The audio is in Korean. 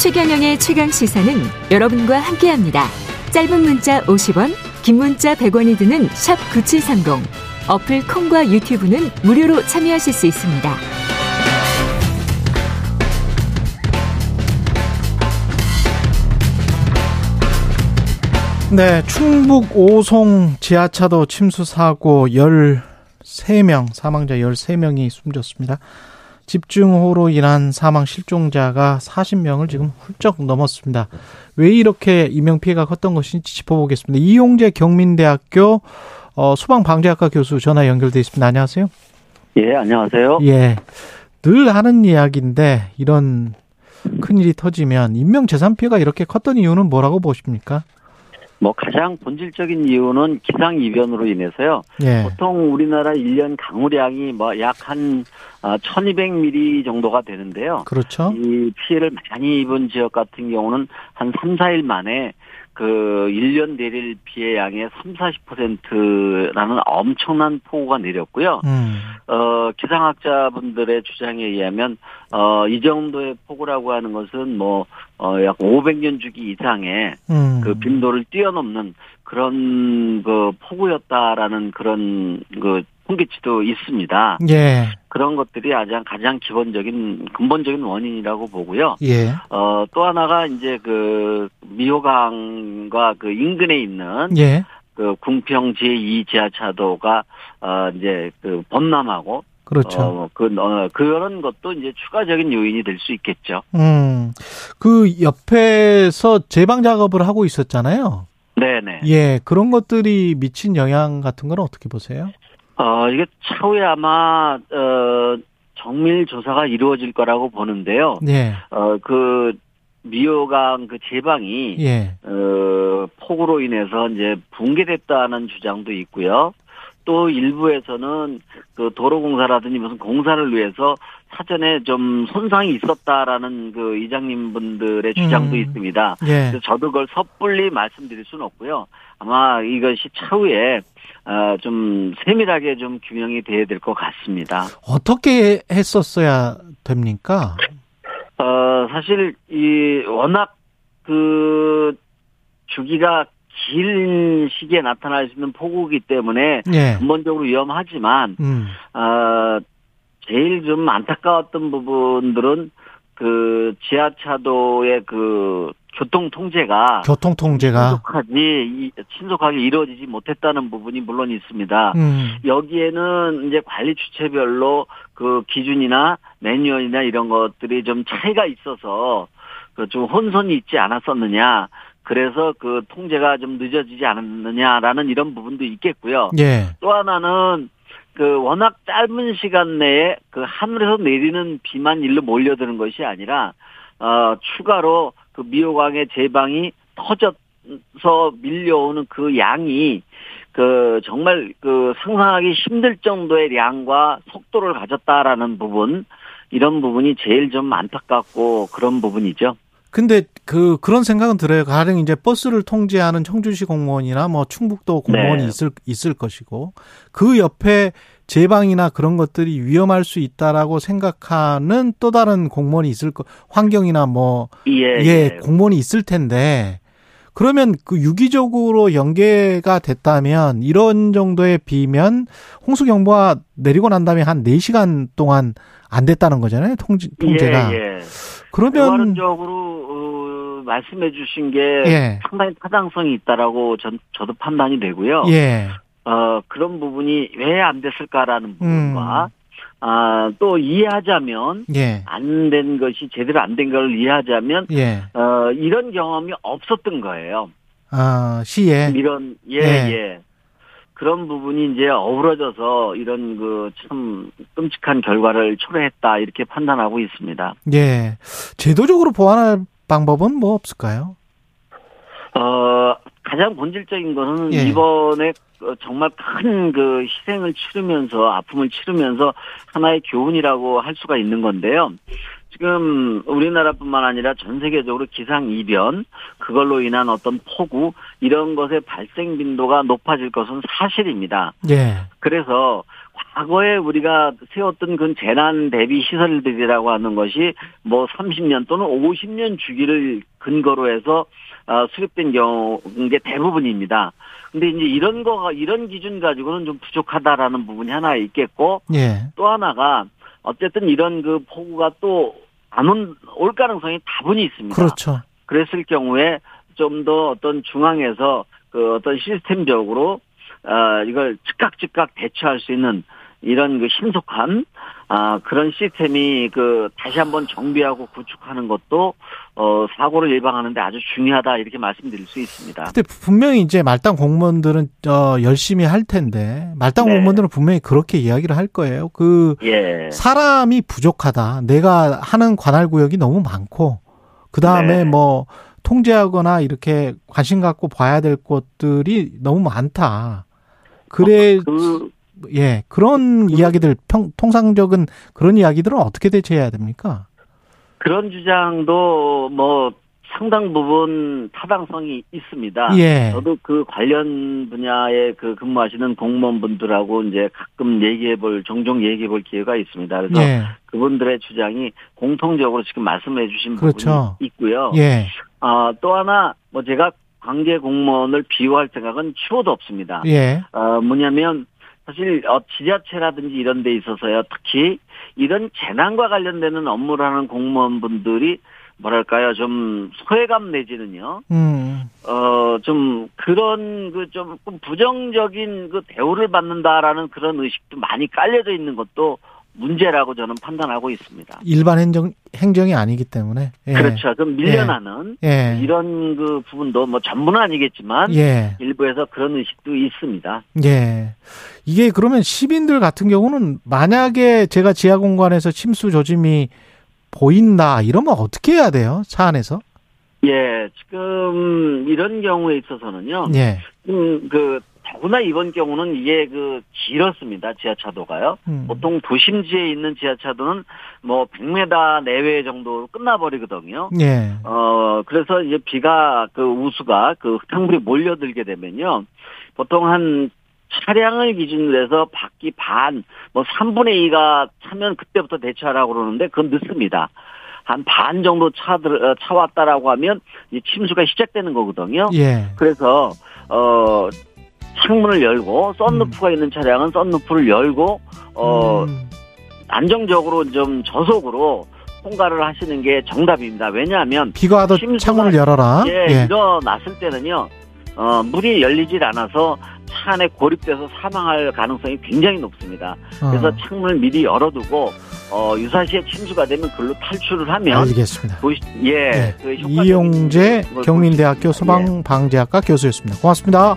최경영의 최강 시사는 여러분과 함께합니다. 짧은 문자 50원, 긴 문자 100원이 드는 샵 9730. 어플 콩과 유튜브는 무료로 참여하실 수 있습니다. 네, 충북 오송 지하차도 침수 사고 13명, 사망자 13명이 숨졌습니다. 집중호우로 인한 사망 실종자가 40명을 지금 훌쩍 넘었습니다. 왜 이렇게 인명 피해가 컸던 것인지 짚어보겠습니다. 이용재 경민대학교 어, 소방방재학과 교수 전화 연결돼 있습니다. 안녕하세요. 예, 안녕하세요. 예. 늘 하는 이야기인데 이런 큰일이 터지면 인명재산 피해가 이렇게 컸던 이유는 뭐라고 보십니까? 뭐 가장 본질적인 이유는 기상 이변으로 인해서요. 예. 보통 우리나라 1년 강우량이 뭐 약 한 1200mm 정도가 되는데요. 그렇죠. 이 피해를 많이 입은 지역 같은 경우는 한 3, 4일 만에 그 1년 내릴 피해 양의 3, 40%라는 엄청난 폭우가 내렸고요. 음. 어, 기상학자분들의 주장에 의하면, 어, 이 정도의 폭우라고 하는 것은 뭐, 어, 약 500년 주기 이상의 음. 그 빈도를 뛰어넘는 그런 그 폭우였다라는 그런 그 통계치도 있습니다. 예. 그런 것들이 가장 가장 기본적인 근본적인 원인이라고 보고요. 예. 어, 또 하나가 이제 그 미호강과 그 인근에 있는 예. 그 궁평 제2 지하차도가 어 이제 그 범람하고 그렇죠. 어, 그, 어, 그런 것도 이제 추가적인 요인이 될 수 있겠죠. 음. 그 옆에서 제방 작업을 하고 있었잖아요. 네네. 예. 그런 것들이 미친 영향 같은 건 어떻게 보세요? 어, 이게 차후에 아마, 어, 정밀 조사가 이루어질 거라고 보는데요. 예. 어, 그, 미호강 그 제방이, 예. 어, 폭우로 인해서 이제 붕괴됐다는 주장도 있고요. 또 일부에서는 그 도로공사라든지 무슨 공사를 위해서 사전에 좀 손상이 있었다라는 그 이장님 분들의 주장도 음. 있습니다. 예. 저도 그걸 섣불리 말씀드릴 수는 없고요. 아마 이것이 차후에 어, 좀 세밀하게 좀 규명이 돼야 될 것 같습니다. 어떻게 했었어야 됩니까? 어, 사실 이 워낙 그 주기가 긴 시기에 나타날 수 있는 폭우기 때문에 예. 근본적으로 위험하지만 음. 어, 제일 좀 안타까웠던 부분들은 그 지하차도의 그 교통 통제가 교통 통제가 신속하지 이- 신속하게 이루어지지 못했다는 부분이 물론 있습니다. 음. 여기에는 이제 관리 주체별로 그 기준이나 매뉴얼이나 이런 것들이 좀 차이가 있어서 그 좀 혼선이 있지 않았었느냐. 그래서 그 통제가 좀 늦어지지 않았느냐라는 이런 부분도 있겠고요. 예. 또 하나는 그 워낙 짧은 시간 내에 그 하늘에서 내리는 비만 일로 몰려드는 것이 아니라 어 추가로 그 미호강의 제방이 터져서 밀려오는 그 양이 그 정말 그 상상하기 힘들 정도의 양과 속도를 가졌다라는 부분 이런 부분이 제일 좀 안타깝고 그런 부분이죠. 근데 그 그런 생각은 들어요. 가령 이제 버스를 통제하는 청주시 공무원이나 뭐 충북도 공무원이 네. 있을 있을 것이고 그 옆에 제방이나 그런 것들이 위험할 수 있다라고 생각하는 또 다른 공무원이 있을 거 환경이나 뭐 예, 예, 공무원이 있을 텐데 그러면 그 유기적으로 연계가 됐다면 이런 정도의 비면 홍수 경보가 내리고 난 다음에 한 4시간 동안 안 됐다는 거잖아요. 통제, 통제가. 예, 예. 그러면 결과론적으로 어, 말씀해 주신 게 예. 상당히 타당성이 있다라고 전 저도 판단이 되고요. 예. 어 그런 부분이 왜 안 됐을까라는 부분과 음. 아, 또 이해하자면 예. 안된 것이 제대로 안 된 걸 이해하자면 예. 어 이런 경험이 없었던 거예요. 아, 시에 이런 예 예. 예. 그런 부분이 이제 어우러져서 이런 그 참 끔찍한 결과를 초래했다 이렇게 판단하고 있습니다. 예. 제도적으로 보완할 방법은 뭐 없을까요? 어, 가장 본질적인 것은 예. 이번에 어, 정말 큰 그 희생을 치르면서 아픔을 치르면서 하나의 교훈이라고 할 수가 있는 건데요. 지금 우리나라뿐만 아니라 전 세계적으로 기상 이변 그걸로 인한 어떤 폭우 이런 것의 발생 빈도가 높아질 것은 사실입니다. 예. 그래서 과거에 우리가 세웠던 그 재난 대비 시설들이라고 하는 것이 뭐 30년 또는 50년 주기를 근거로 해서 어, 수립된 경우인 게 대부분입니다. 근데 이제 이런 거가 이런 기준 가지고는 좀 부족하다라는 부분이 하나 있겠고 예. 또 하나가 어쨌든 이런 그 폭우가 또 안 올 가능성이 다분히 있습니다. 그렇죠. 그랬을 경우에 좀 더 어떤 중앙에서 그 어떤 시스템적으로 어 이걸 즉각 즉각 대처할 수 있는 이런 그 신속한 아 그런 시스템이 그 다시 한번 정비하고 구축하는 것도 어 사고를 예방하는데 아주 중요하다 이렇게 말씀드릴 수 있습니다. 근데 분명히 이제 말단 공무원들은 어 열심히 할 텐데 말단 네. 공무원들은 분명히 그렇게 이야기를 할 거예요. 그 예. 사람이 부족하다. 내가 하는 관할 구역이 너무 많고 그 다음에 네. 뭐 통제하거나 이렇게 관심 갖고 봐야 될 것들이 너무 많다. 그래 그예 그런 이야기들 평, 통상적인 그런 이야기들은 어떻게 대처해야 됩니까? 그런 주장도 뭐 상당 부분 타당성이 있습니다. 예. 저도 그 관련 분야에 그 근무하시는 공무원분들하고 이제 가끔 얘기해 볼, 종종 얘기해 볼 기회가 있습니다. 그래서 예. 그분들의 주장이 공통적으로 지금 말씀해 주신 그렇죠. 부분이 있고요. 예. 아, 또 하나, 뭐 제가 관계 공무원을 비호할 생각은 추호도 없습니다. 예. 어, 뭐냐면, 사실, 어, 지자체라든지 이런 데 있어서요, 특히, 이런 재난과 관련되는 업무를 하는 공무원분들이, 뭐랄까요, 좀, 소외감 내지는요, 음. 어, 좀, 그런, 그, 좀, 부정적인 그 대우를 받는다라는 그런 의식도 많이 깔려져 있는 것도 문제라고 저는 판단하고 있습니다. 일반 행정 행정이 아니기 때문에. 예. 그렇죠. 좀 밀려나는 예. 이런 그 부분도 뭐 전부는 아니겠지만 예. 일부에서 그런 의식도 있습니다. 예. 이게 그러면 시민들 같은 경우는 만약에 제가 지하 공간에서 침수 조짐이 보인다 이러면 어떻게 해야 돼요? 차 안에서? 예, 지금 이런 경우에 있어서는요. 예. 음, 그 더구나 이번 경우는 이게 그 길었습니다. 지하차도가요. 음. 보통 도심지에 있는 지하차도는 뭐 100m 내외 정도로 끝나버리거든요. 예. 어, 그래서 이제 비가 그 우수가 그 흙탕물이 몰려들게 되면요. 보통 한 차량을 기준으로 해서 바퀴 반, 뭐 3분의 2가 차면 그때부터 대처하라고 그러는데 그건 늦습니다. 한 반 정도 차들, 어, 차 왔다라고 하면 이 침수가 시작되는 거거든요. 예. 그래서, 어, 창문을 열고, 썬루프가 있는 차량은 썬루프를 열고, 어, 음. 안정적으로 좀 저속으로 통과를 하시는 게 정답입니다. 왜냐하면 비가 와도 창문을 열어라. 예, 예. 일어났을 때는요, 어, 물이 열리질 않아서 차 안에 고립돼서 사망할 가능성이 굉장히 높습니다. 그래서 어, 창문을 미리 열어두고, 어, 유사시에 침수가 되면 그걸로 탈출을 하면, 알겠습니다. 도시, 예, 예. 그 이용재 걸 경민대학교 있습니다. 예. 소방방재학과 교수였습니다. 고맙습니다.